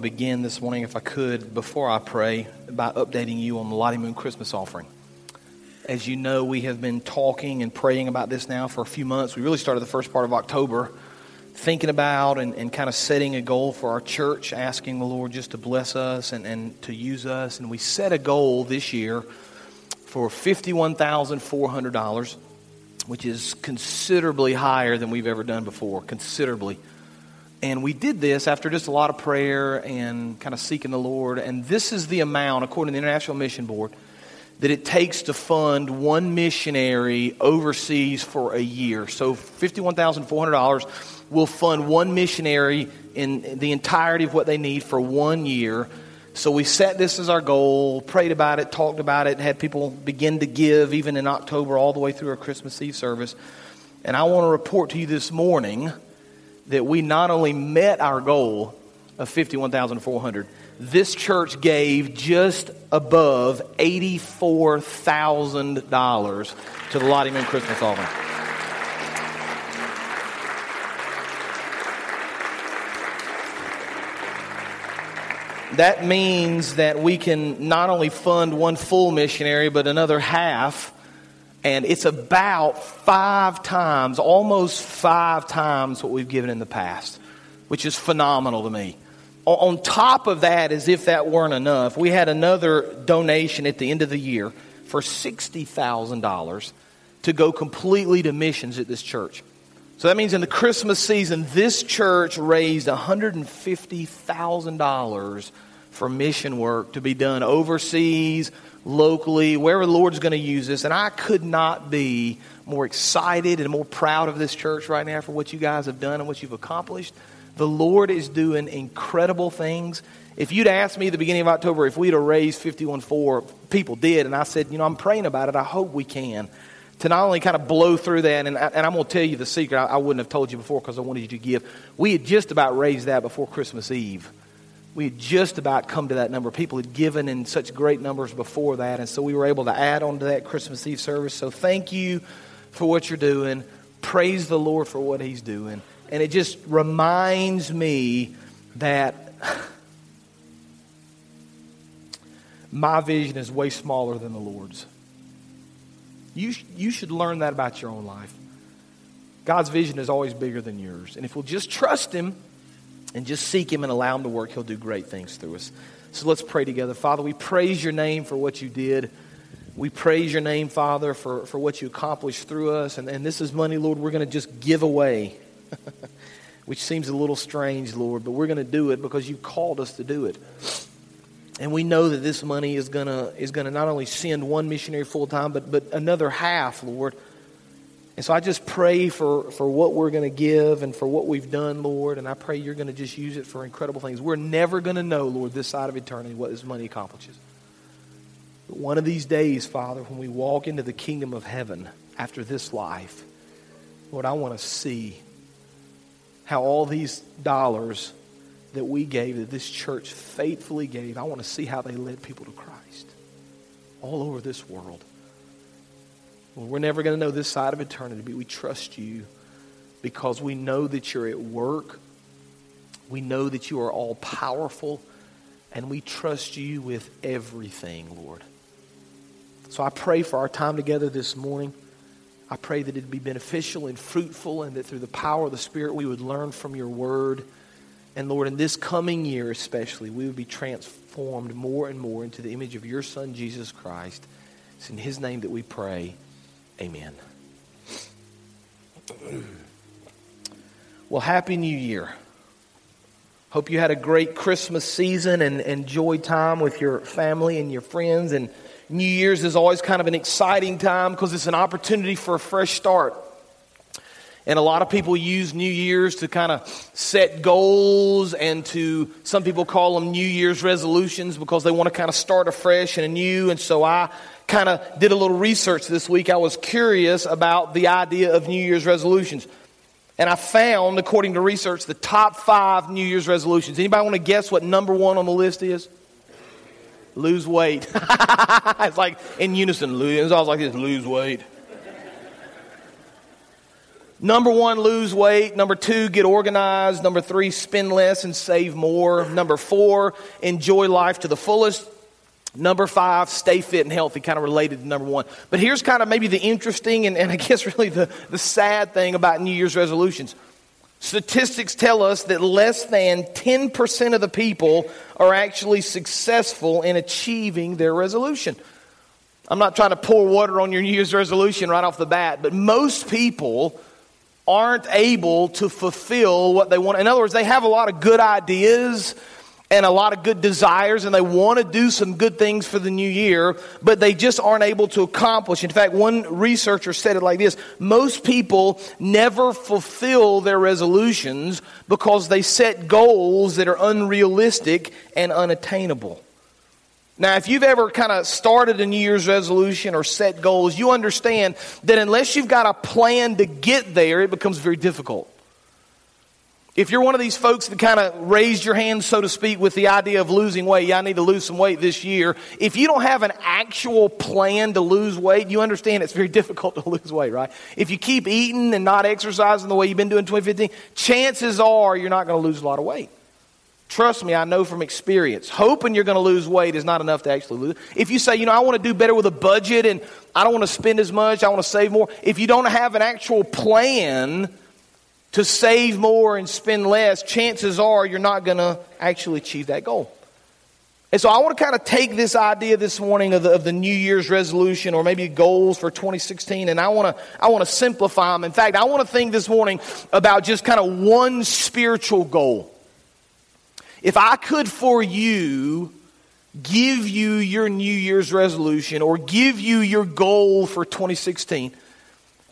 To begin this morning, if I could, before I pray, by updating you on the Lottie Moon Christmas offering. As you know, we have been talking and praying about this now for a few months. We really started the first part of October thinking about and, and kind of setting a goal for our church, asking the Lord just to bless us and, and to use us. And we set a goal this year for $51,400, which is considerably higher than we've ever done before, considerably. And we did this after just a lot of prayer and kind of seeking the Lord. And this is the amount, according to the International Mission Board, that it takes to fund one missionary overseas for a year. So $51,400 will fund one missionary in the entirety of what they need for one year. So we set this as our goal, prayed about it, talked about it, had people begin to give even in October all the way through our Christmas Eve service. And I want to report to you this morning that we not only met our goal of 51,400, this church gave just above $84,000 to the Lottie Moon Christmas offering. That means that we can not only fund one full missionary, but another half and it's about five times, almost five times what we've given in the past, which is phenomenal to me. On top of that, as if that weren't enough, we had another donation at the end of the year for $60,000 to go completely to missions at this church. So that means in the Christmas season, this church raised $150,000 for mission work to be done overseas, locally, wherever the Lord's going to use this. And I could not be more excited and more proud of this church right now for what you guys have done and what you've accomplished. The Lord is doing incredible things. If you'd asked me at the beginning of October if we'd have raised 51.4, people did. And I said, you know, I'm praying about it. I hope we can. To not only kind of blow through that, and, I, and I'm going to tell you the secret I, I wouldn't have told you before because I wanted you to give. We had just about raised that before Christmas Eve we had just about come to that number. People had given in such great numbers before that, and so we were able to add on to that Christmas Eve service. So thank you for what you're doing. Praise the Lord for what He's doing. And it just reminds me that my vision is way smaller than the Lord's. You, you should learn that about your own life. God's vision is always bigger than yours. And if we'll just trust Him, and just seek Him and allow Him to work, He'll do great things through us. So let's pray together. Father, we praise your name for what you did. We praise your name, Father, for, for what you accomplished through us. And, and this is money, Lord, we're going to just give away, which seems a little strange, Lord, but we're going to do it because you've called us to do it. And we know that this money is going to is to not only send one missionary full time, but, but another half, Lord and so I just pray for, for what we're going to give and for what we've done, Lord. And I pray you're going to just use it for incredible things. We're never going to know, Lord, this side of eternity what this money accomplishes. But one of these days, Father, when we walk into the kingdom of heaven after this life, Lord, I want to see how all these dollars that we gave, that this church faithfully gave, I want to see how they led people to Christ all over this world. We're never going to know this side of eternity, but we trust you because we know that you're at work. We know that you are all powerful, and we trust you with everything, Lord. So I pray for our time together this morning. I pray that it'd be beneficial and fruitful, and that through the power of the Spirit, we would learn from your word. And Lord, in this coming year especially, we would be transformed more and more into the image of your Son, Jesus Christ. It's in his name that we pray. Amen. Well, Happy New Year. Hope you had a great Christmas season and enjoyed time with your family and your friends. And New Year's is always kind of an exciting time because it's an opportunity for a fresh start. And a lot of people use New Year's to kind of set goals and to, some people call them New Year's resolutions because they want to kind of start afresh and anew. And so I kind of did a little research this week. I was curious about the idea of New Year's resolutions. And I found, according to research, the top five New Year's resolutions. Anybody want to guess what number one on the list is? Lose weight. it's like in unison. It's always like this. Lose weight. Number one, lose weight. Number two, get organized. Number three, spend less and save more. Number four, enjoy life to the fullest. Number five, stay fit and healthy, kind of related to number one. But here's kind of maybe the interesting and, and I guess really the, the sad thing about New Year's resolutions. Statistics tell us that less than 10% of the people are actually successful in achieving their resolution. I'm not trying to pour water on your New Year's resolution right off the bat, but most people aren't able to fulfill what they want. In other words, they have a lot of good ideas and a lot of good desires and they want to do some good things for the new year, but they just aren't able to accomplish. In fact, one researcher said it like this most people never fulfill their resolutions because they set goals that are unrealistic and unattainable. Now, if you've ever kind of started a New Year's resolution or set goals, you understand that unless you've got a plan to get there, it becomes very difficult. If you're one of these folks that kind of raised your hand, so to speak, with the idea of losing weight, yeah, I need to lose some weight this year. If you don't have an actual plan to lose weight, you understand it's very difficult to lose weight, right? If you keep eating and not exercising the way you've been doing 2015, chances are you're not going to lose a lot of weight. Trust me, I know from experience. Hoping you're going to lose weight is not enough to actually lose. If you say, you know, I want to do better with a budget and I don't want to spend as much, I want to save more. If you don't have an actual plan, to save more and spend less, chances are you're not going to actually achieve that goal. And so I want to kind of take this idea this morning of the, of the New Year's resolution or maybe goals for 2016 and I want to I want to simplify them. In fact, I want to think this morning about just kind of one spiritual goal. If I could for you give you your New Year's resolution or give you your goal for 2016,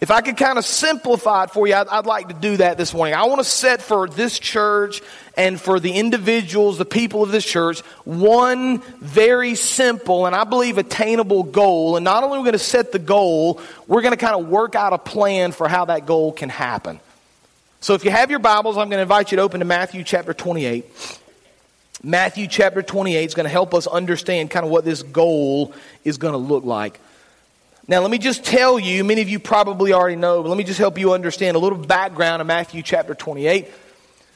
if I could kind of simplify it for you, I'd, I'd, like to do that this morning. I want to set for this church and for the individuals, the people of this church, one very simple and I believe attainable goal. And not only are we going to set the goal, we're going to kind of work out a plan for how that goal can happen. So if you have your Bibles, I'm going to invite you to open to Matthew chapter 28. Matthew chapter 28 is going to help us understand kind of what this goal is going to look like. Now, let me just tell you, many of you probably already know, but let me just help you understand a little background of Matthew chapter 28.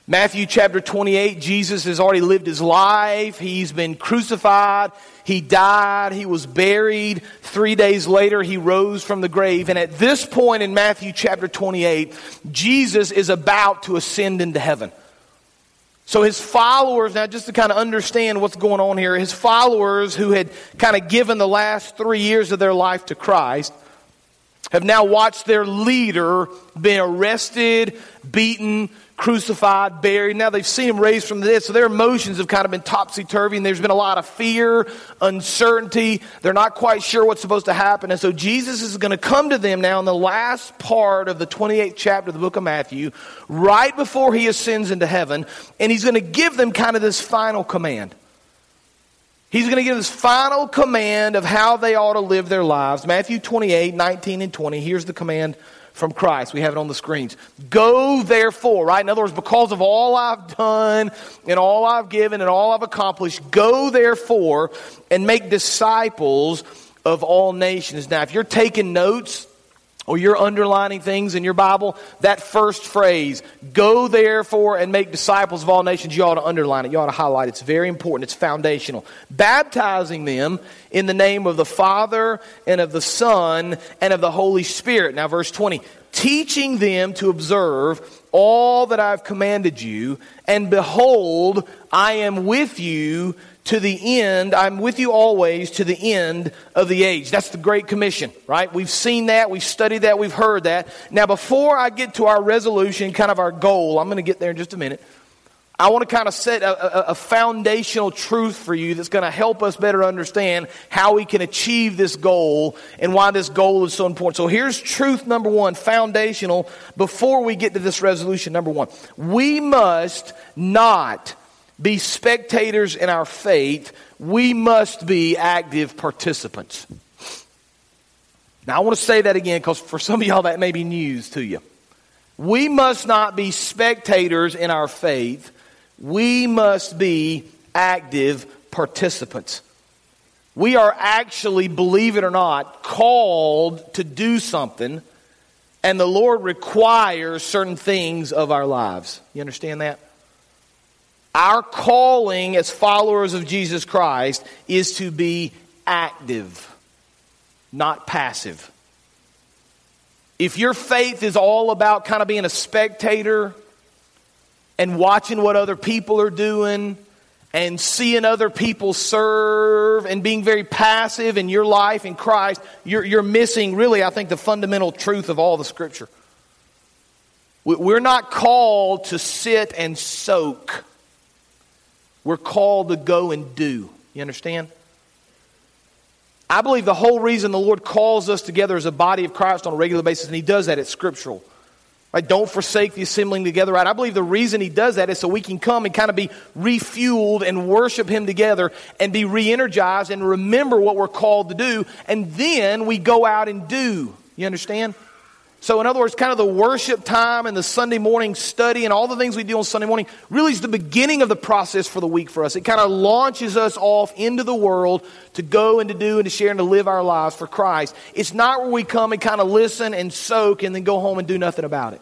Matthew chapter 28, Jesus has already lived his life. He's been crucified. He died. He was buried. Three days later, he rose from the grave. And at this point in Matthew chapter 28, Jesus is about to ascend into heaven. So his followers, now just to kind of understand what's going on here, his followers who had kind of given the last three years of their life to Christ have now watched their leader being arrested, beaten, crucified, buried. Now they've seen him raised from the dead, so their emotions have kind of been topsy turvy, and there's been a lot of fear, uncertainty. They're not quite sure what's supposed to happen. And so Jesus is going to come to them now in the last part of the 28th chapter of the book of Matthew, right before he ascends into heaven, and he's going to give them kind of this final command. He's going to give this final command of how they ought to live their lives. Matthew 28, 19 and 20. Here's the command from Christ. We have it on the screens. Go therefore, right? In other words, because of all I've done and all I've given and all I've accomplished, go therefore and make disciples of all nations. Now, if you're taking notes, or you're underlining things in your Bible, that first phrase, go therefore and make disciples of all nations, you ought to underline it. You ought to highlight it. It's very important. It's foundational. Baptizing them in the name of the Father and of the Son and of the Holy Spirit. Now, verse 20. Teaching them to observe all that I've commanded you, and behold, I am with you to the end. I'm with you always to the end of the age. That's the Great Commission, right? We've seen that, we've studied that, we've heard that. Now, before I get to our resolution, kind of our goal, I'm going to get there in just a minute. I want to kind of set a, a, a foundational truth for you that's going to help us better understand how we can achieve this goal and why this goal is so important. So here's truth number one, foundational, before we get to this resolution number one. We must not be spectators in our faith, we must be active participants. Now, I want to say that again because for some of y'all that may be news to you. We must not be spectators in our faith, we must be active participants. We are actually, believe it or not, called to do something, and the Lord requires certain things of our lives. You understand that? Our calling as followers of Jesus Christ is to be active, not passive. If your faith is all about kind of being a spectator and watching what other people are doing and seeing other people serve and being very passive in your life in Christ, you're, you're missing really, I think, the fundamental truth of all the Scripture. We're not called to sit and soak. We're called to go and do. You understand? I believe the whole reason the Lord calls us together as a body of Christ on a regular basis, and He does that, it's scriptural. Right? Don't forsake the assembling together, right? I believe the reason He does that is so we can come and kind of be refueled and worship Him together and be re energized and remember what we're called to do, and then we go out and do. You understand? So, in other words, kind of the worship time and the Sunday morning study and all the things we do on Sunday morning really is the beginning of the process for the week for us. It kind of launches us off into the world to go and to do and to share and to live our lives for Christ. It's not where we come and kind of listen and soak and then go home and do nothing about it.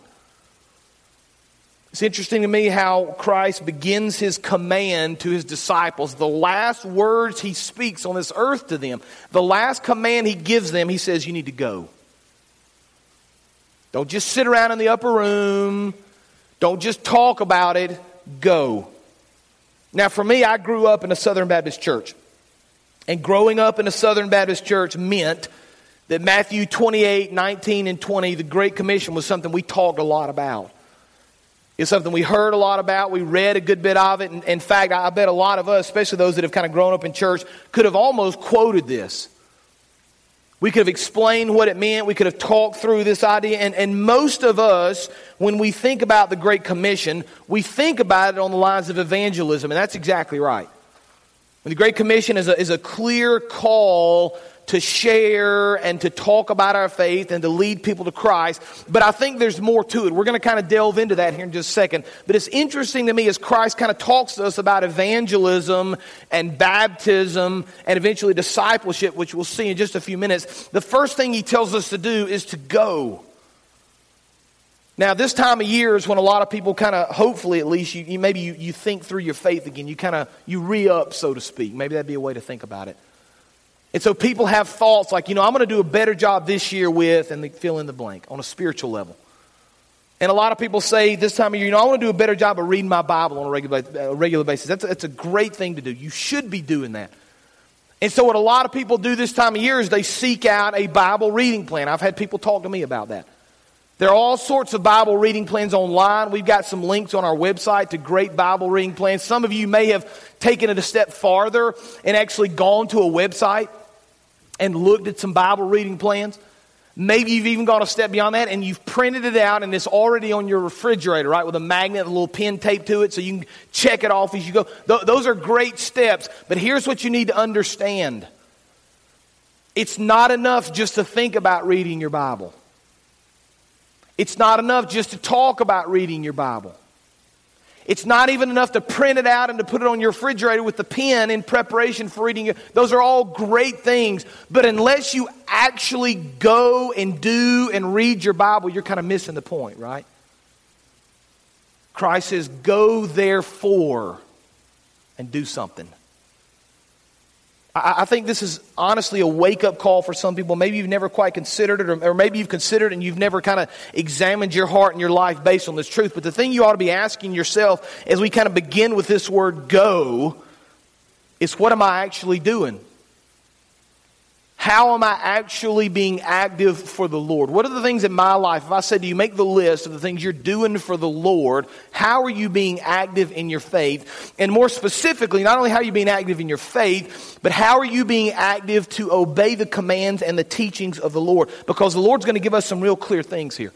It's interesting to me how Christ begins his command to his disciples. The last words he speaks on this earth to them, the last command he gives them, he says, You need to go. Don't just sit around in the upper room. Don't just talk about it. Go. Now, for me, I grew up in a Southern Baptist church. And growing up in a Southern Baptist church meant that Matthew 28, 19, and 20, the Great Commission, was something we talked a lot about. It's something we heard a lot about. We read a good bit of it. In fact, I bet a lot of us, especially those that have kind of grown up in church, could have almost quoted this. We could have explained what it meant. We could have talked through this idea. And, and most of us, when we think about the Great Commission, we think about it on the lines of evangelism, and that's exactly right. The Great Commission is a, is a clear call to share and to talk about our faith and to lead people to Christ. But I think there's more to it. We're going to kind of delve into that here in just a second. But it's interesting to me as Christ kind of talks to us about evangelism and baptism and eventually discipleship, which we'll see in just a few minutes. The first thing he tells us to do is to go. Now, this time of year is when a lot of people kind of, hopefully at least, you, you maybe you, you think through your faith again. You kind of, you re-up, so to speak. Maybe that'd be a way to think about it. And so people have thoughts like, you know, I'm going to do a better job this year with, and they fill in the blank on a spiritual level. And a lot of people say this time of year, you know, I want to do a better job of reading my Bible on a regular, a regular basis. That's a, that's a great thing to do. You should be doing that. And so, what a lot of people do this time of year is they seek out a Bible reading plan. I've had people talk to me about that. There are all sorts of Bible reading plans online. We've got some links on our website to great Bible reading plans. Some of you may have taken it a step farther and actually gone to a website and looked at some Bible reading plans. Maybe you've even gone a step beyond that and you've printed it out and it's already on your refrigerator, right, with a magnet, a little pin taped to it so you can check it off as you go. Th- those are great steps, but here's what you need to understand it's not enough just to think about reading your Bible, it's not enough just to talk about reading your Bible. It's not even enough to print it out and to put it on your refrigerator with the pen in preparation for reading it. Those are all great things. But unless you actually go and do and read your Bible, you're kind of missing the point, right? Christ says, Go therefore and do something. I, think this is honestly a wake up call for some people. Maybe you've never quite considered it, or, or maybe you've considered and you've never kind of examined your heart and your life based on this truth. But the thing you ought to be asking yourself as we kind of begin with this word go is what am I actually doing? How am I actually being active for the Lord? What are the things in my life? If I said to you, make the list of the things you're doing for the Lord, how are you being active in your faith? And more specifically, not only how are you being active in your faith, but how are you being active to obey the commands and the teachings of the Lord? Because the Lord's going to give us some real clear things here.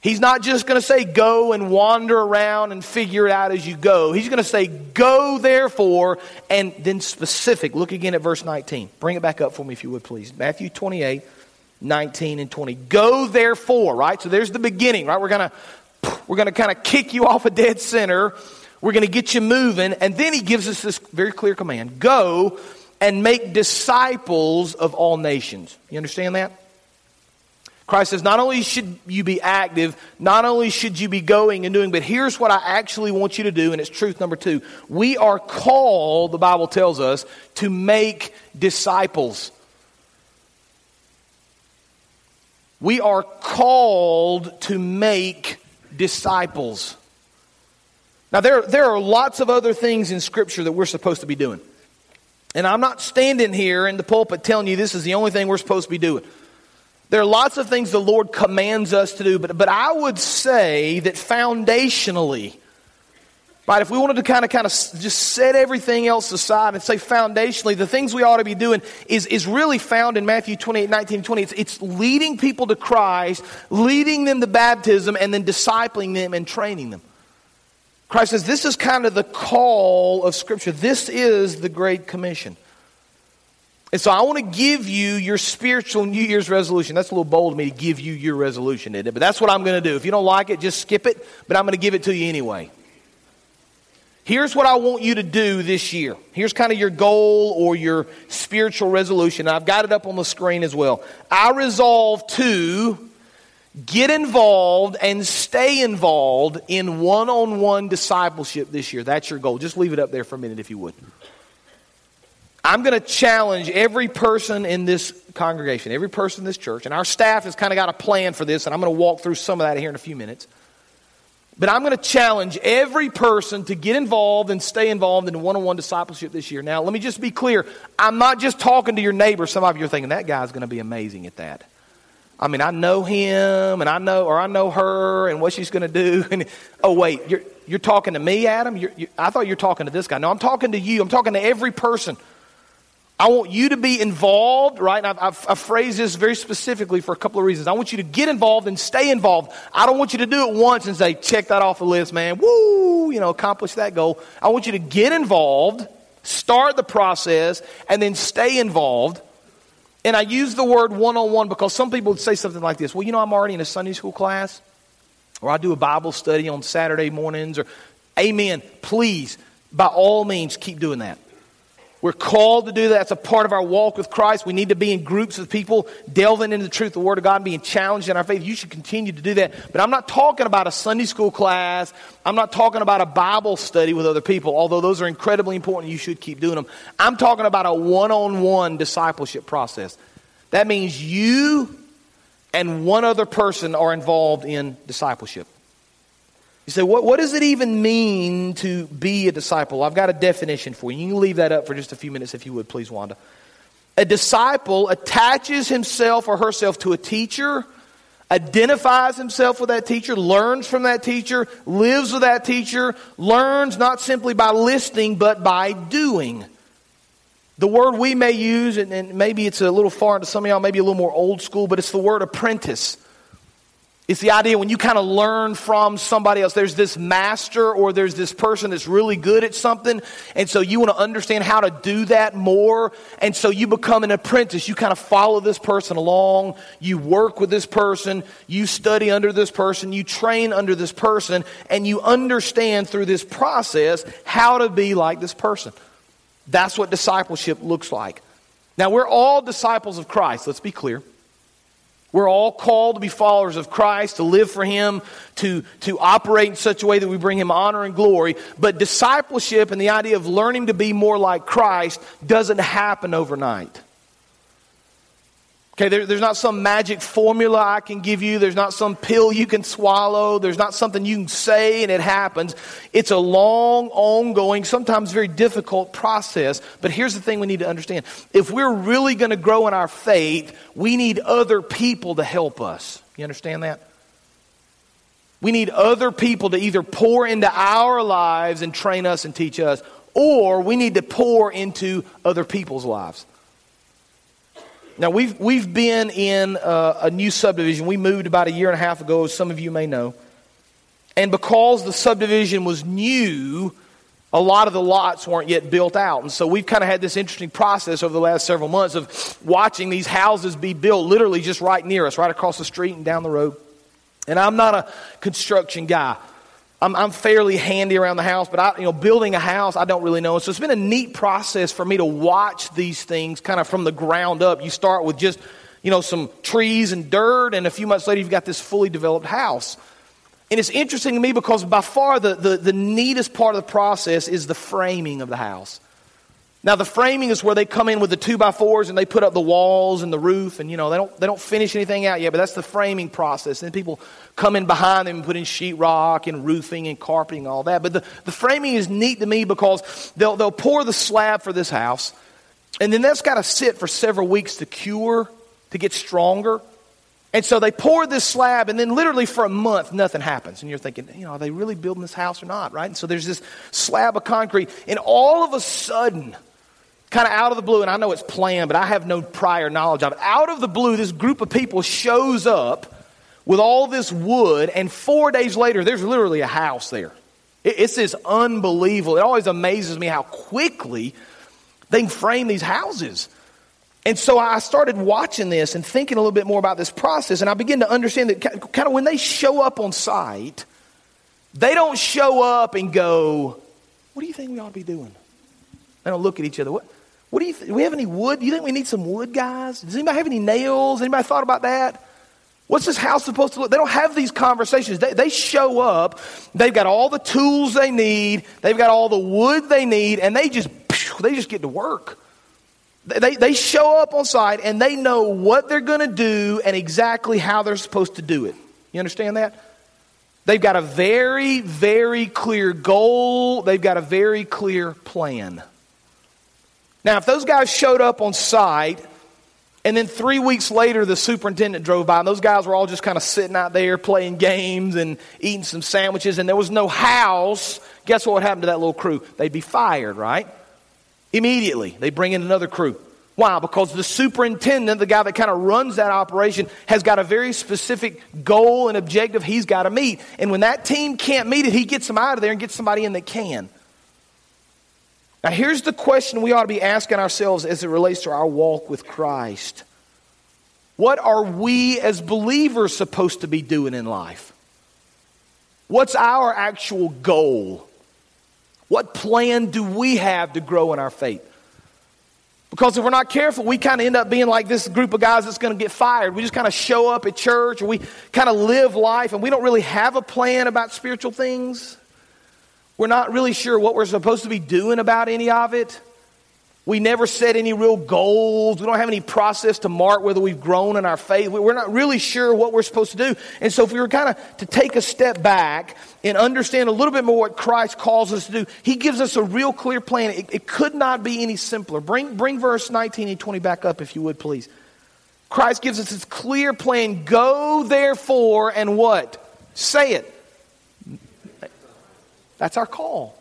He's not just going to say, go and wander around and figure it out as you go. He's going to say, go therefore, and then specific. Look again at verse 19. Bring it back up for me, if you would, please. Matthew 28, 19 and 20. Go therefore, right? So there's the beginning, right? We're going to, we're going to kind of kick you off a dead center. We're going to get you moving. And then he gives us this very clear command go and make disciples of all nations. You understand that? Christ says, not only should you be active, not only should you be going and doing, but here's what I actually want you to do, and it's truth number two. We are called, the Bible tells us, to make disciples. We are called to make disciples. Now, there, there are lots of other things in Scripture that we're supposed to be doing. And I'm not standing here in the pulpit telling you this is the only thing we're supposed to be doing. There are lots of things the Lord commands us to do, but, but I would say that foundationally, right, if we wanted to kind of kind of just set everything else aside and say foundationally, the things we ought to be doing is, is really found in Matthew 28, 19, 20. It's, it's leading people to Christ, leading them to baptism, and then discipling them and training them. Christ says this is kind of the call of Scripture. This is the Great Commission. And so I want to give you your spiritual New Year's resolution. That's a little bold of me to give you your resolution, isn't it? But that's what I'm going to do. If you don't like it, just skip it, but I'm going to give it to you anyway. Here's what I want you to do this year. Here's kind of your goal or your spiritual resolution. I've got it up on the screen as well. I resolve to get involved and stay involved in one on one discipleship this year. That's your goal. Just leave it up there for a minute if you would. I'm going to challenge every person in this congregation, every person in this church, and our staff has kind of got a plan for this, and I'm going to walk through some of that here in a few minutes. But I'm going to challenge every person to get involved and stay involved in one on one discipleship this year. Now, let me just be clear. I'm not just talking to your neighbor. Some of you are thinking, that guy's going to be amazing at that. I mean, I know him, and I know, or I know her, and what she's going to do. And oh, wait, you're, you're talking to me, Adam? You're, you, I thought you were talking to this guy. No, I'm talking to you. I'm talking to every person I want you to be involved, right? I've, I've, I've, phrased this very specifically for a couple of reasons. I want you to get involved and stay involved. I don't want you to do it once and say, check that off the list, man. Woo, you know, accomplish that goal. I want you to get involved, start the process, and then stay involved. And I use the word one on one because some people would say something like this Well, you know, I'm already in a Sunday school class, or I do a Bible study on Saturday mornings, or Amen. Please, by all means, keep doing that. We're called to do that. That's a part of our walk with Christ. We need to be in groups of people delving into the truth of the Word of God and being challenged in our faith. You should continue to do that. But I'm not talking about a Sunday school class. I'm not talking about a Bible study with other people, although those are incredibly important. You should keep doing them. I'm talking about a one on one discipleship process. That means you and one other person are involved in discipleship. You say, what, what does it even mean to be a disciple? I've got a definition for you. You can leave that up for just a few minutes if you would, please, Wanda. A disciple attaches himself or herself to a teacher, identifies himself with that teacher, learns from that teacher, lives with that teacher, learns not simply by listening, but by doing. The word we may use, and, maybe it's a little foreign to some of y'all, maybe a little more old school, but it's the word apprentice. It's the idea when you kind of learn from somebody else. There's this master or there's this person that's really good at something. And so you want to understand how to do that more. And so you become an apprentice. You kind of follow this person along. You work with this person. You study under this person. You train under this person. And you understand through this process how to be like this person. That's what discipleship looks like. Now, we're all disciples of Christ. Let's be clear. We're all called to be followers of Christ, to live for Him, to, to operate in such a way that we bring Him honor and glory. But discipleship and the idea of learning to be more like Christ doesn't happen overnight. Okay, there, there's not some magic formula I can give you. There's not some pill you can swallow. There's not something you can say and it happens. It's a long, ongoing, sometimes very difficult process. But here's the thing we need to understand. If we're really going to grow in our faith, we need other people to help us. You understand that? We need other people to either pour into our lives and train us and teach us, or we need to pour into other people's lives. Now, we've, we've been in a, a new subdivision. We moved about a year and a half ago, as some of you may know. And because the subdivision was new, a lot of the lots weren't yet built out. And so we've kind of had this interesting process over the last several months of watching these houses be built literally just right near us, right across the street and down the road. And I'm not a construction guy. I'm, I'm fairly handy around the house, but I, you know, building a house, I don't really know. So it's been a neat process for me to watch these things kind of from the ground up. You start with just, you know, some trees and dirt, and a few months later, you've got this fully developed house. And it's interesting to me because by far the, the, the neatest part of the process is the framing of the house. Now the framing is where they come in with the two by fours and they put up the walls and the roof and you know they don't they don't finish anything out yet, but that's the framing process. And people come in behind them and put in sheetrock and roofing and carpeting and all that. But the, the framing is neat to me because they'll they'll pour the slab for this house, and then that's got to sit for several weeks to cure, to get stronger. And so they pour this slab, and then literally for a month, nothing happens. And you're thinking, you know, are they really building this house or not, right? And so there's this slab of concrete, and all of a sudden, kind of out of the blue, and I know it's planned, but I have no prior knowledge of it. Out of the blue, this group of people shows up with all this wood, and four days later, there's literally a house there. It's this unbelievable. It always amazes me how quickly they frame these houses. And so I started watching this and thinking a little bit more about this process, and I began to understand that kind of when they show up on site, they don't show up and go, What do you think we ought to be doing? They don't look at each other. What, what do you th- we have any wood? Do you think we need some wood, guys? Does anybody have any nails? Anybody thought about that? What's this house supposed to look? They don't have these conversations. They, they show up. They've got all the tools they need. They've got all the wood they need, and they just they just get to work. They, they show up on site and they know what they're going to do and exactly how they're supposed to do it. You understand that? They've got a very, very clear goal. They've got a very clear plan. Now, if those guys showed up on site and then three weeks later the superintendent drove by and those guys were all just kind of sitting out there playing games and eating some sandwiches and there was no house, guess what would happen to that little crew? They'd be fired, right? Immediately. They bring in another crew. Why? Because the superintendent, the guy that kind of runs that operation, has got a very specific goal and objective he's got to meet. And when that team can't meet it, he gets them out of there and gets somebody in that can. Now, here's the question we ought to be asking ourselves as it relates to our walk with Christ What are we as believers supposed to be doing in life? What's our actual goal? What plan do we have to grow in our faith? Because if we're not careful, we kind of end up being like this group of guys that's going to get fired. We just kind of show up at church or we kind of live life and we don't really have a plan about spiritual things. We're not really sure what we're supposed to be doing about any of it. We never set any real goals. We don't have any process to mark whether we've grown in our faith. We're not really sure what we're supposed to do. And so, if we were kind of to take a step back and understand a little bit more what Christ calls us to do, He gives us a real clear plan. It, it could not be any simpler. Bring, bring verse 19 and 20 back up, if you would, please. Christ gives us this clear plan. Go, therefore, and what? Say it. That's our call.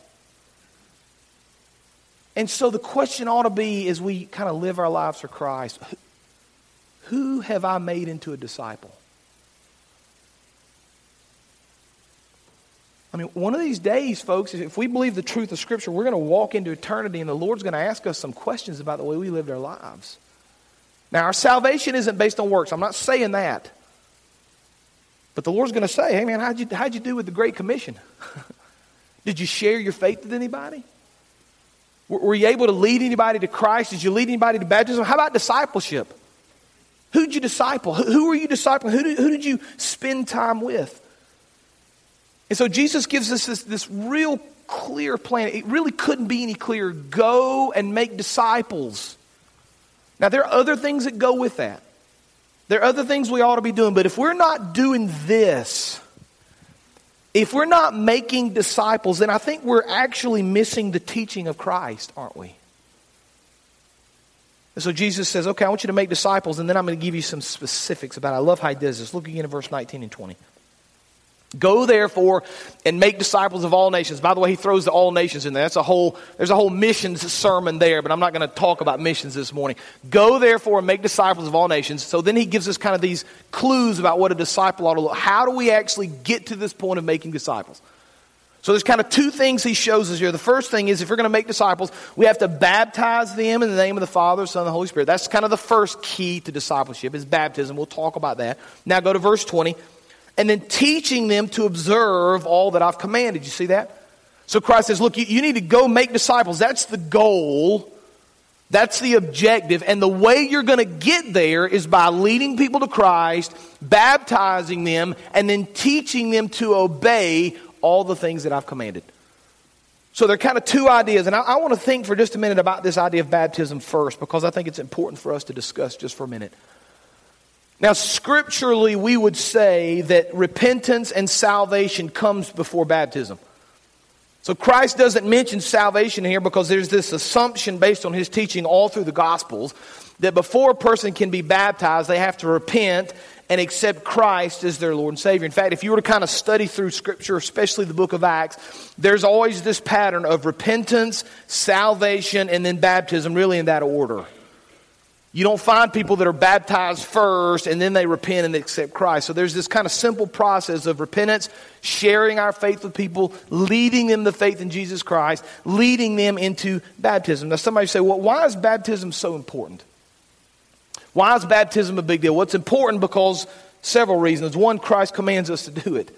And so the question ought to be as we kind of live our lives for Christ who have I made into a disciple? I mean, one of these days, folks, if we believe the truth of Scripture, we're going to walk into eternity and the Lord's going to ask us some questions about the way we lived our lives. Now, our salvation isn't based on works. I'm not saying that. But the Lord's going to say, hey, man, how'd you, how'd you do with the Great Commission? Did you share your faith with anybody? Were you able to lead anybody to Christ? Did you lead anybody to baptism? How about discipleship? Who did you disciple? Who were you discipling? Who did, who did you spend time with? And so Jesus gives us this, this real clear plan. It really couldn't be any clearer. Go and make disciples. Now, there are other things that go with that. There are other things we ought to be doing, but if we're not doing this, if we're not making disciples, then I think we're actually missing the teaching of Christ, aren't we? And so Jesus says, Okay, I want you to make disciples, and then I'm going to give you some specifics about it. I love how he does this. Look again at verse 19 and 20. Go therefore and make disciples of all nations. By the way, he throws the all nations in there. That's a whole, there's a whole missions sermon there, but I'm not going to talk about missions this morning. Go therefore and make disciples of all nations. So then he gives us kind of these clues about what a disciple ought to look. How do we actually get to this point of making disciples? So there's kind of two things he shows us here. The first thing is if we're going to make disciples, we have to baptize them in the name of the Father, Son, and the Holy Spirit. That's kind of the first key to discipleship is baptism. We'll talk about that. Now go to verse 20 and then teaching them to observe all that I've commanded. You see that? So Christ says, Look, you, you need to go make disciples. That's the goal. That's the objective. And the way you're going to get there is by leading people to Christ, baptizing them, and then teaching them to obey all the things that I've commanded. So there are kind of two ideas. And I, I want to think for just a minute about this idea of baptism first because I think it's important for us to discuss just for a minute. Now, scripturally, we would say that repentance and salvation comes before baptism. So Christ doesn't mention salvation here because there's this assumption based on his teaching all through the Gospels that before a person can be baptized, they have to repent and accept Christ as their Lord and Savior. In fact, if you were to kind of study through Scripture, especially the book of Acts, there's always this pattern of repentance, salvation, and then baptism, really in that order. You don't find people that are baptized first and then they repent and accept Christ. So there's this kind of simple process of repentance, sharing our faith with people, leading them to faith in Jesus Christ, leading them into baptism. Now, somebody say, well, why is baptism so important? Why is baptism a big deal? Well, it's important because several reasons. One, Christ commands us to do it.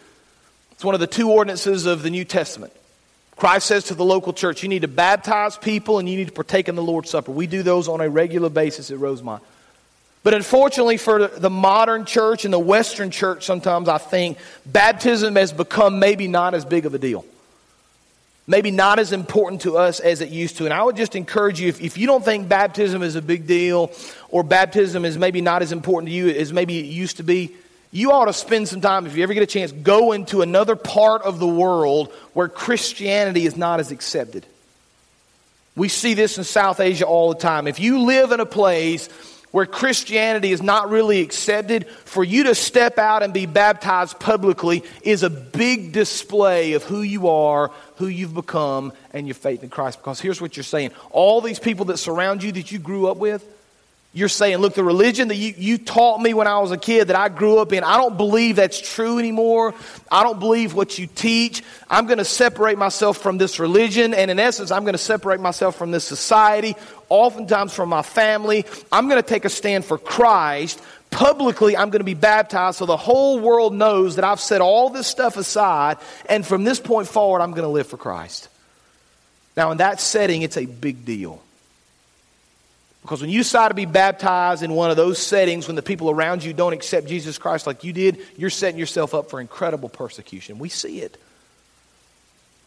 It's one of the two ordinances of the New Testament. Christ says to the local church, you need to baptize people and you need to partake in the Lord's Supper. We do those on a regular basis at Rosemont. But unfortunately, for the modern church and the Western church, sometimes I think baptism has become maybe not as big of a deal. Maybe not as important to us as it used to. And I would just encourage you if, if you don't think baptism is a big deal or baptism is maybe not as important to you as maybe it used to be, you ought to spend some time, if you ever get a chance, go into another part of the world where Christianity is not as accepted. We see this in South Asia all the time. If you live in a place where Christianity is not really accepted, for you to step out and be baptized publicly is a big display of who you are, who you've become, and your faith in Christ. Because here's what you're saying all these people that surround you that you grew up with, you're saying, look, the religion that you, you taught me when I was a kid that I grew up in, I don't believe that's true anymore. I don't believe what you teach. I'm going to separate myself from this religion. And in essence, I'm going to separate myself from this society, oftentimes from my family. I'm going to take a stand for Christ. Publicly, I'm going to be baptized so the whole world knows that I've set all this stuff aside. And from this point forward, I'm going to live for Christ. Now, in that setting, it's a big deal. Because when you decide to be baptized in one of those settings, when the people around you don't accept Jesus Christ like you did, you're setting yourself up for incredible persecution. We see it.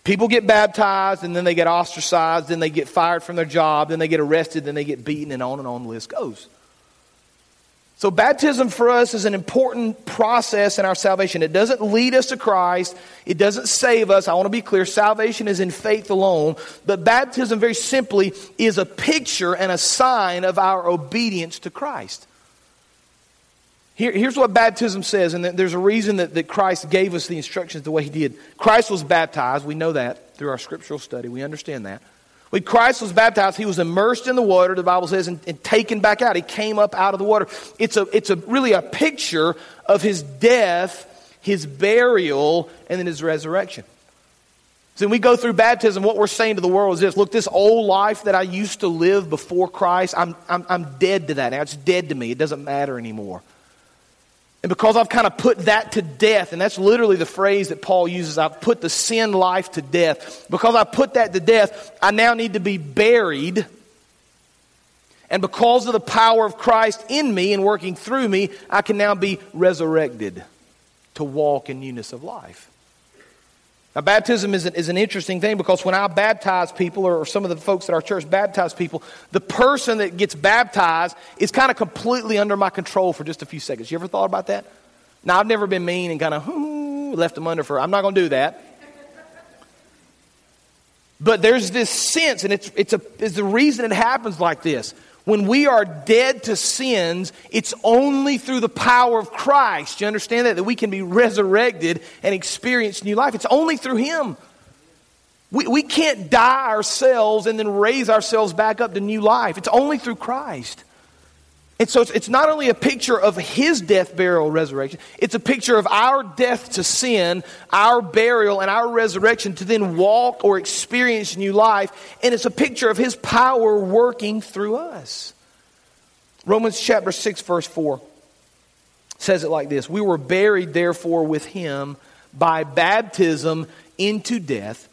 People get baptized and then they get ostracized, then they get fired from their job, then they get arrested, then they get beaten, and on and on the list goes. So, baptism for us is an important process in our salvation. It doesn't lead us to Christ, it doesn't save us. I want to be clear salvation is in faith alone. But baptism, very simply, is a picture and a sign of our obedience to Christ. Here, here's what baptism says, and there's a reason that, that Christ gave us the instructions the way He did. Christ was baptized. We know that through our scriptural study. We understand that. When Christ was baptized, he was immersed in the water, the Bible says, and, and, taken back out. He came up out of the water. It's, a, it's a, really a picture of his death, his burial, and then his resurrection. So when we go through baptism, what we're saying to the world is this look, this old life that I used to live before Christ, I'm, I'm, I'm dead to that now. It's dead to me. It doesn't matter anymore. And because I've kind of put that to death, and that's literally the phrase that Paul uses I've put the sin life to death. Because I put that to death, I now need to be buried. And because of the power of Christ in me and working through me, I can now be resurrected to walk in newness of life. Now, baptism is an, is an interesting thing because when I baptize people, or some of the folks at our church baptize people, the person that gets baptized is kind of completely under my control for just a few seconds. You ever thought about that? Now, I've never been mean and kind of left them under for, I'm not going to do that. But there's this sense, and it's, it's, a, it's the reason it happens like this. When we are dead to sins, it's only through the power of Christ. You understand that? That we can be resurrected and experience new life. It's only through Him. We, we can't die ourselves and then raise ourselves back up to new life. It's only through Christ. And so it's, not only a picture of his death, burial, resurrection, it's a picture of our death to sin, our burial, and our resurrection to then walk or experience new life. And it's a picture of his power working through us. Romans chapter 6, verse 4 says it like this We were buried, therefore, with him by baptism into death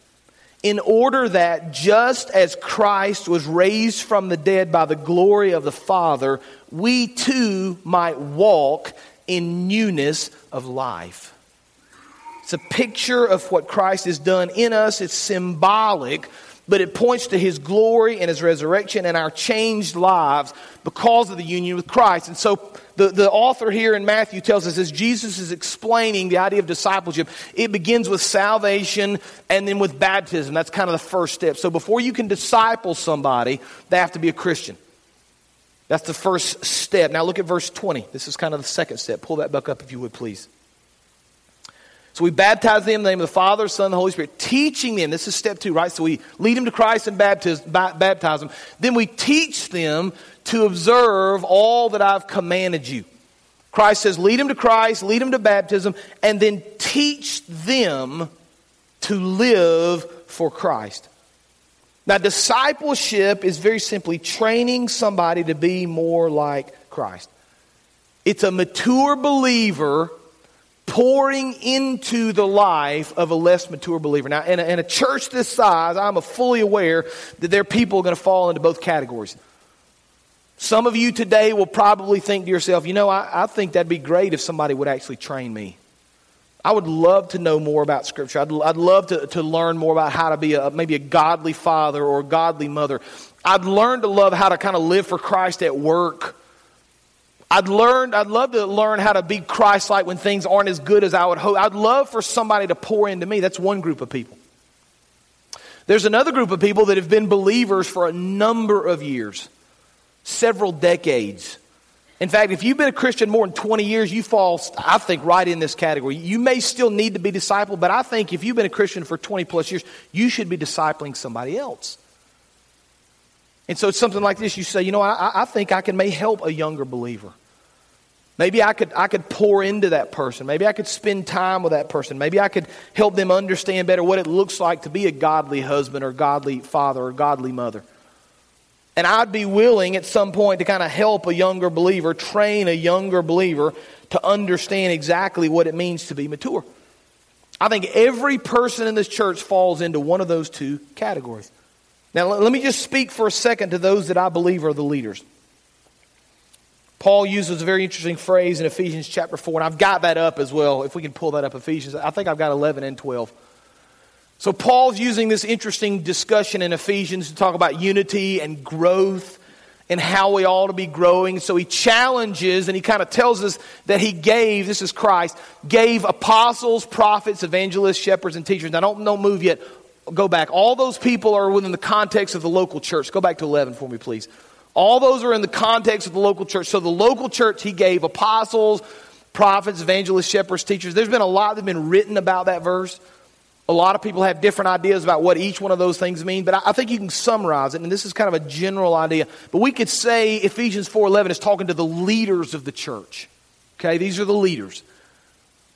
in order that just as Christ was raised from the dead by the glory of the Father, we too might walk in newness of life. It's a picture of what Christ has done in us. It's symbolic, but it points to his glory and his resurrection and our changed lives because of the union with Christ. And so the, the author here in Matthew tells us as Jesus is explaining the idea of discipleship, it begins with salvation and then with baptism. That's kind of the first step. So before you can disciple somebody, they have to be a Christian. That's the first step. Now look at verse 20. This is kind of the second step. Pull that book up if you would, please. So we baptize them in the name of the Father, Son, and the Holy Spirit, teaching them. This is step two, right? So we lead them to Christ and baptize, baptize them. Then we teach them to observe all that I've commanded you. Christ says, lead them to Christ, lead them to baptism, and then teach them to live for Christ. Now, discipleship is very simply training somebody to be more like Christ. It's a mature believer pouring into the life of a less mature believer. Now, in a, in a church this size, I'm fully aware that there are people going to fall into both categories. Some of you today will probably think to yourself, you know, I, I think that'd be great if somebody would actually train me. I would love to know more about Scripture. I'd, I'd love to, to learn more about how to be a, maybe a godly father or a godly mother. I'd learn to love how to kind of live for Christ at work. I'd learn, I'd love to learn how to be Christ-like when things aren't as good as I would hope. I'd love for somebody to pour into me. That's one group of people. There's another group of people that have been believers for a number of years, several decades. In fact, if you've been a Christian more than 20 years, you fall, I think, right in this category. You may still need to be discipled, but I think if you've been a Christian for 20 plus years, you should be discipling somebody else. And so it's something like this. You say, you know, I, I think I can may help a younger believer. Maybe I could, I could pour into that person. Maybe I could spend time with that person. Maybe I could help them understand better what it looks like to be a godly husband or godly father or godly mother. And I'd be willing at some point to kind of help a younger believer, train a younger believer to understand exactly what it means to be mature. I think every person in this church falls into one of those two categories. Now, let me just speak for a second to those that I believe are the leaders. Paul uses a very interesting phrase in Ephesians chapter 4, and I've got that up as well. If we can pull that up, Ephesians, I think I've got 11 and 12. So, Paul's using this interesting discussion in Ephesians to talk about unity and growth and how we ought to be growing. So, he challenges and he kind of tells us that he gave, this is Christ, gave apostles, prophets, evangelists, shepherds, and teachers. Now, don't, don't move yet. Go back. All those people are within the context of the local church. Go back to 11 for me, please. All those are in the context of the local church. So, the local church, he gave apostles, prophets, evangelists, shepherds, teachers. There's been a lot that's been written about that verse. A lot of people have different ideas about what each one of those things mean, but I, think you can summarize it, and this is kind of a general idea. But we could say Ephesians 4.11 is talking to the leaders of the church. Okay, these are the leaders.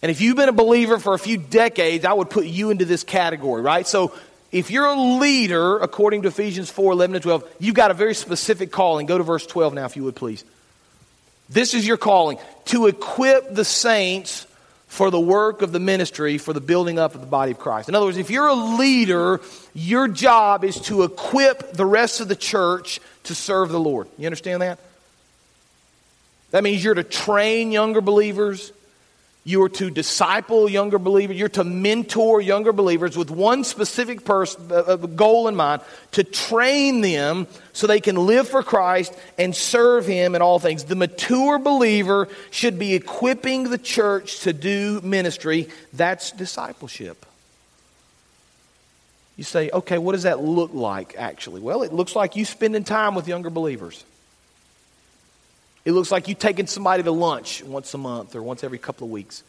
And if you've been a believer for a few decades, I would put you into this category, right? So if you're a leader, according to Ephesians 4 11 and 12, you've got a very specific calling. Go to verse 12 now, if you would please. This is your calling to equip the saints for the work of the ministry, for the building up of the body of Christ. In other words, if you're a leader, your job is to equip the rest of the church to serve the Lord. You understand that? That means you're to train younger believers. You are to disciple younger believers. You're to mentor younger believers with one specific person, uh, uh, goal in mind to train them so they can live for Christ and serve Him in all things. The mature believer should be equipping the church to do ministry. That's discipleship. You say, okay, what does that look like actually? Well, it looks like you spending time with younger believers. It looks like you taking somebody to lunch once a month or once every couple of weeks.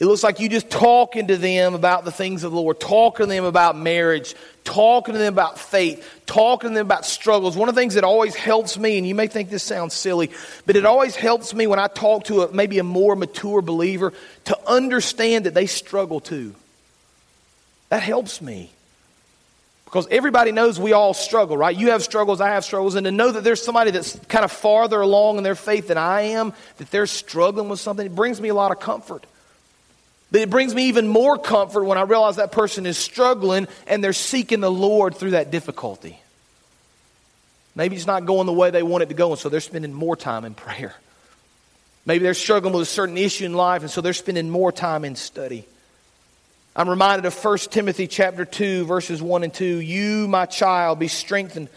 It looks like you just talking to them about the things of the Lord, talking to them about marriage, talking to them about faith, talking to them about struggles. One of the things that always helps me, and you may think this sounds silly, but it always helps me when I talk to a, maybe a more mature believer to understand that they struggle too. That helps me. Because everybody knows we all struggle, right? You have struggles, I have struggles, and to know that there's somebody that's kind of farther along in their faith than I am, that they're struggling with something, it brings me a lot of comfort. But it brings me even more comfort when I realize that person is struggling and they're seeking the Lord through that difficulty. Maybe it's not going the way they want it to go, and so they're spending more time in prayer. Maybe they're struggling with a certain issue in life, and so they're spending more time in study. I'm reminded of 1 Timothy chapter 2 verses 1 and 2. You, my child, be strengthened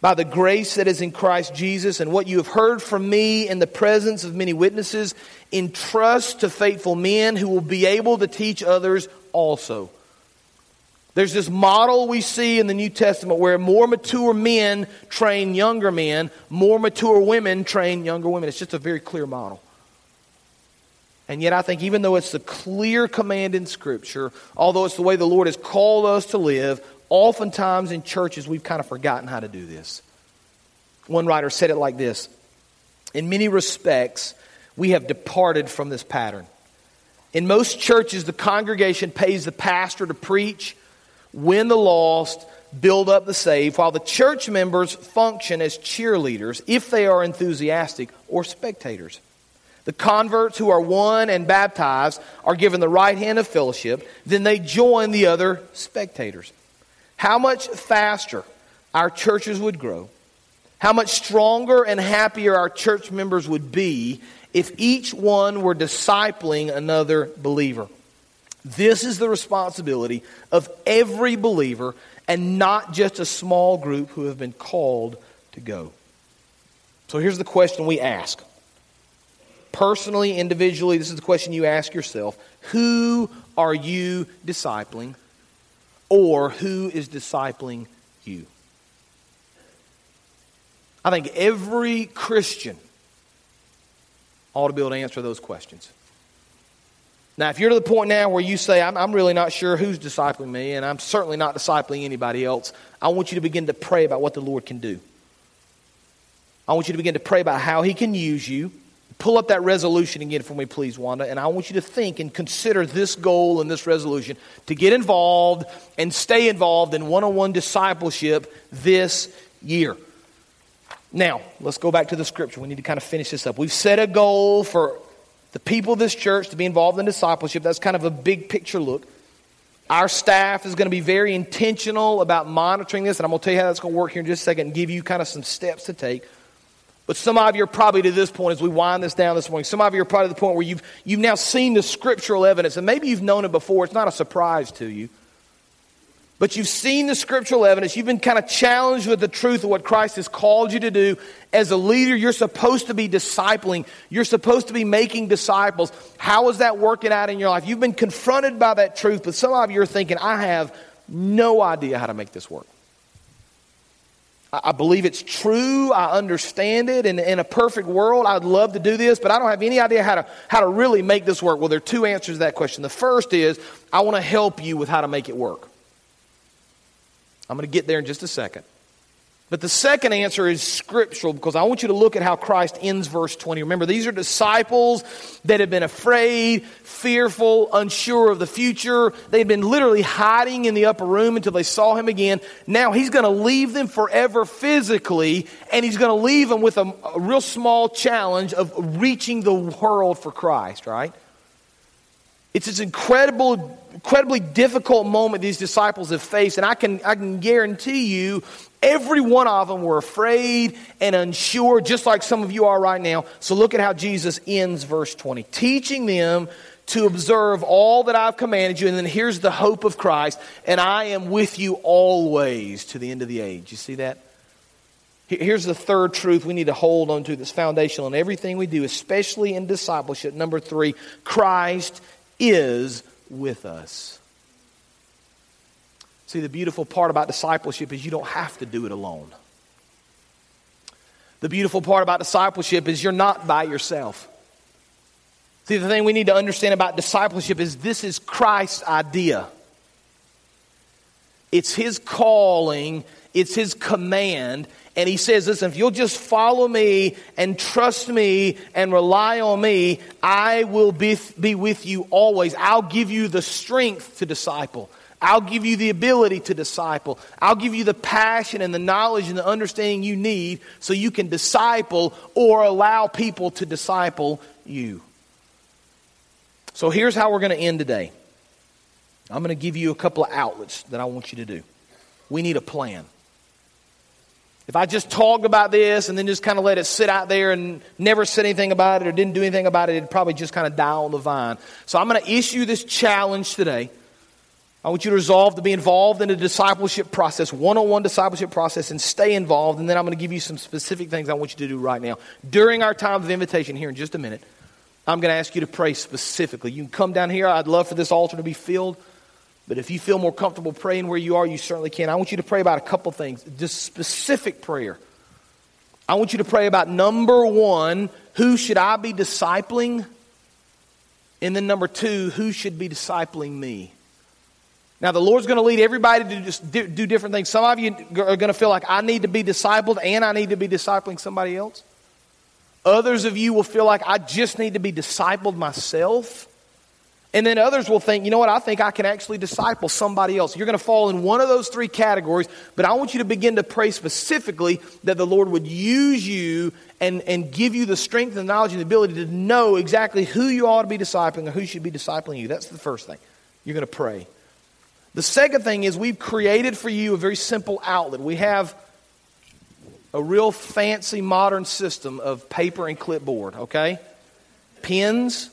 by the grace that is in Christ Jesus and what you have heard from me in the presence of many witnesses, entrust to faithful men who will be able to teach others also. There's this model we see in the New Testament where more mature men train younger men, more mature women train younger women. It's just a very clear model. And yet, I think even though it's the clear command in Scripture, although it's the way the Lord has called us to live, oftentimes in churches we've kind of forgotten how to do this. One writer said it like this In many respects, we have departed from this pattern. In most churches, the congregation pays the pastor to preach, win the lost, build up the saved, while the church members function as cheerleaders if they are enthusiastic or spectators. The converts who are won and baptized are given the right hand of fellowship. Then they join the other spectators. How much faster our churches would grow, how much stronger and happier our church members would be if each one were discipling another believer. This is the responsibility of every believer and not just a small group who have been called to go. So here's the question we ask personally, individually, this is the question you ask yourself Who are you discipling? Or who is discipling you? I think every Christian ought to be able to answer those questions. Now, if you're to the point now where you say, I'm, I'm, really not sure who's discipling me, and I'm certainly not discipling anybody else, I want you to begin to pray about what the Lord can do. I want you to begin to pray about how He can use you pull up that resolution again for me, please, Wanda. And I want you to think and consider this goal and this resolution to get involved and stay involved in one on one discipleship this year. Now, let's go back to the scripture. We need to kind of finish this up. We've set a goal for the people of this church to be involved in discipleship. That's kind of a big picture look. Our staff is going to be very intentional about monitoring this, and I'm going to tell you how that's going to work here in just a second and give you kind of some steps to take. But some of you are probably to this point as we wind this down this morning. Some of you are probably to the point where you've, you've now seen the scriptural evidence, and maybe you've known it before. It's not a surprise to you. But you've seen the scriptural evidence. You've been kind of challenged with the truth of what Christ has called you to do. As a leader, you're supposed to be discipling. You're supposed to be making disciples. How is that working out in your life? You've been confronted by that truth, but some of you are thinking, I have no idea how to make this work. I believe it's true. I understand it. And in a perfect world, I'd love to do this, but I don't have any idea how to, how to really make this work. Well, there are two answers to that question. The first is I want to help you with how to make it work. I'm going to get there in just a second. But the second answer is scriptural because I want you to look at how Christ ends verse 20. Remember, these are disciples that have been afraid, fearful, unsure of the future. They had been literally hiding in the upper room until they saw him again. Now he's going to leave them forever physically, and he's going to leave them with a, a real small challenge of reaching the world for Christ, right? It's this incredible, incredibly difficult moment these disciples have faced, and I can, I can guarantee you Every one of them were afraid and unsure, just like some of you are right now. So look at how Jesus ends verse 20. Teaching them to observe all that I've commanded you. And then here's the hope of Christ, and I am with you always to the end of the age. You see that? Here's the third truth we need to hold on to that's foundational in everything we do, especially in discipleship. Number three, Christ is with us. See, the beautiful part about discipleship is you don't have to do it alone. The beautiful part about discipleship is you're not by yourself. See, the thing we need to understand about discipleship is this is Christ's idea. It's his calling, it's his command. And he says, Listen, if you'll just follow me and trust me and rely on me, I will be, be with you always. I'll give you the strength to disciple. I'll give you the ability to disciple. I'll give you the passion and the knowledge and the understanding you need so you can disciple or allow people to disciple you. So here's how we're going to end today. I'm going to give you a couple of outlets that I want you to do. We need a plan. If I just talked about this and then just kind of let it sit out there and never said anything about it or didn't do anything about it, it'd probably just kind of die on the vine. So I'm going to issue this challenge today. I want you to resolve to be involved in a discipleship process, one on one discipleship process, and stay involved. And then I'm going to give you some specific things I want you to do right now. During our time of invitation here in just a minute, I'm going to ask you to pray specifically. You can come down here. I'd love for this altar to be filled. But if you feel more comfortable praying where you are, you certainly can. I want you to pray about a couple things, just specific prayer. I want you to pray about number one, who should I be discipling? And then number two, who should be discipling me? Now, the Lord's going to lead everybody to just do, do different things. Some of you are going to feel like I need to be discipled and I need to be discipling somebody else. Others of you will feel like I just need to be discipled myself. And then others will think, you know what, I think I can actually disciple somebody else. You're going to fall in one of those three categories, but I want you to begin to pray specifically that the Lord would use you and, and give you the strength and the knowledge and the ability to know exactly who you ought to be discipling or who should be discipling you. That's the first thing. You're going to pray. The second thing is we've created for you a very simple outlet. We have a real fancy modern system of paper and clipboard, okay? Pens.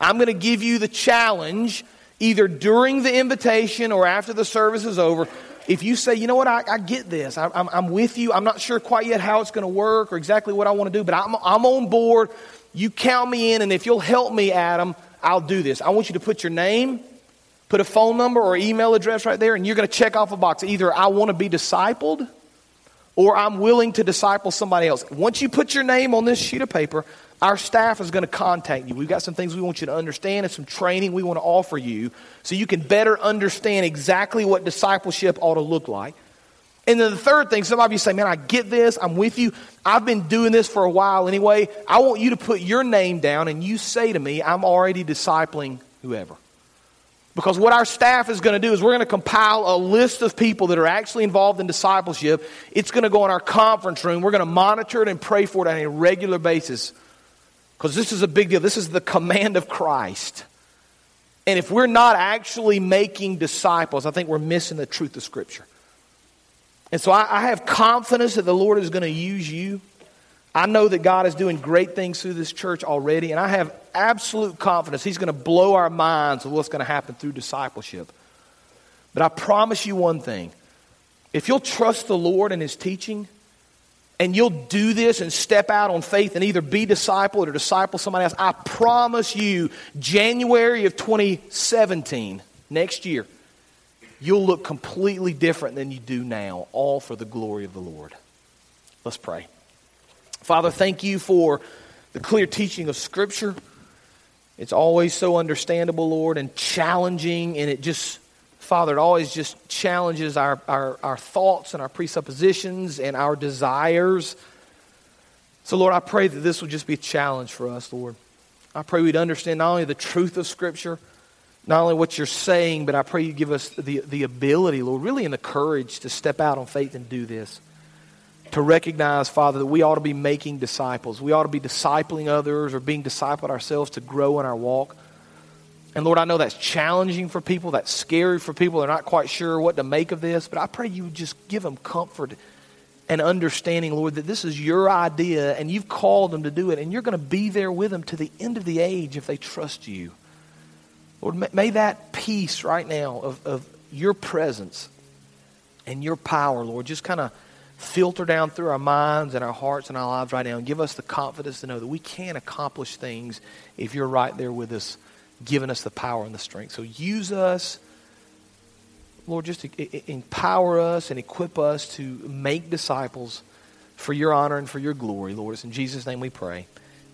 I'm going to give you the challenge either during the invitation or after the service is over. If you say, you know what, I, I get this, I, I'm, I'm with you, I'm not sure quite yet how it's going to work or exactly what I want to do, but I'm, I'm on board. You count me in, and if you'll help me, Adam, I'll do this. I want you to put your name put a phone number or email address right there, and you're going to check off a box. Either I want to be discipled or I'm willing to disciple somebody else. Once you put your name on this sheet of paper, our staff is going to contact you. We've got some things we want you to understand and some training we want to offer you so you can better understand exactly what discipleship ought to look like. And then the third thing, some of you say, man, I get this. I'm with you. I've been doing this for a while anyway. I want you to put your name down and you say to me, I'm already discipling whoever. Because what our staff is going to do is we're going to compile a list of people that are actually involved in discipleship. It's going to go in our conference room. We're going to monitor it and pray for it on a regular basis. Because this is a big deal. This is the command of Christ. And if we're not actually making disciples, I think we're missing the truth of Scripture. And so I, I have confidence that the Lord is going to use you. I know that God is doing great things through this church already, and I have absolute confidence He's going to blow our minds with what's going to happen through discipleship. But I promise you one thing if you'll trust the Lord and His teaching, and you'll do this and step out on faith and either be discipled or disciple somebody else, I promise you, January of 2017, next year, you'll look completely different than you do now, all for the glory of the Lord. Let's pray. Father, thank you for the clear teaching of Scripture. It's always so understandable, Lord, and challenging, and it just, Father, it always just challenges our, our, our thoughts and our presuppositions and our desires. So, Lord, I pray that this will just be a challenge for us, Lord. I pray we'd understand not only the truth of Scripture, not only what you're saying, but I pray you give us the, the ability, Lord, really and the courage to step out on faith and do this to recognize, Father, that we ought to be making disciples. We ought to be discipling others or being discipled ourselves to grow in our walk. And Lord, I know that's challenging for people, that's scary for people. They're not quite sure what to make of this, but I pray you would just give them comfort and understanding, Lord, that this is your idea and you've called them to do it, and you're going to be there with them to the end of the age if they trust you. Lord, may that peace right now of, of your presence and your power, Lord, just kind of filter down through our minds and our hearts and our lives right now and give us the confidence to know that we can accomplish things if you're right there with us, giving us the power and the strength. So use us, Lord, just empower us and equip us to make disciples for your honor and for your glory, Lord. It's in Jesus' name we pray.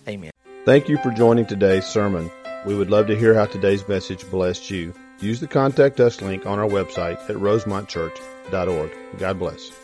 Amen. Thank you for joining today's sermon. We would love to hear how today's message blessed you. Use the contact us link on our website at rosemontchurch.org. God bless.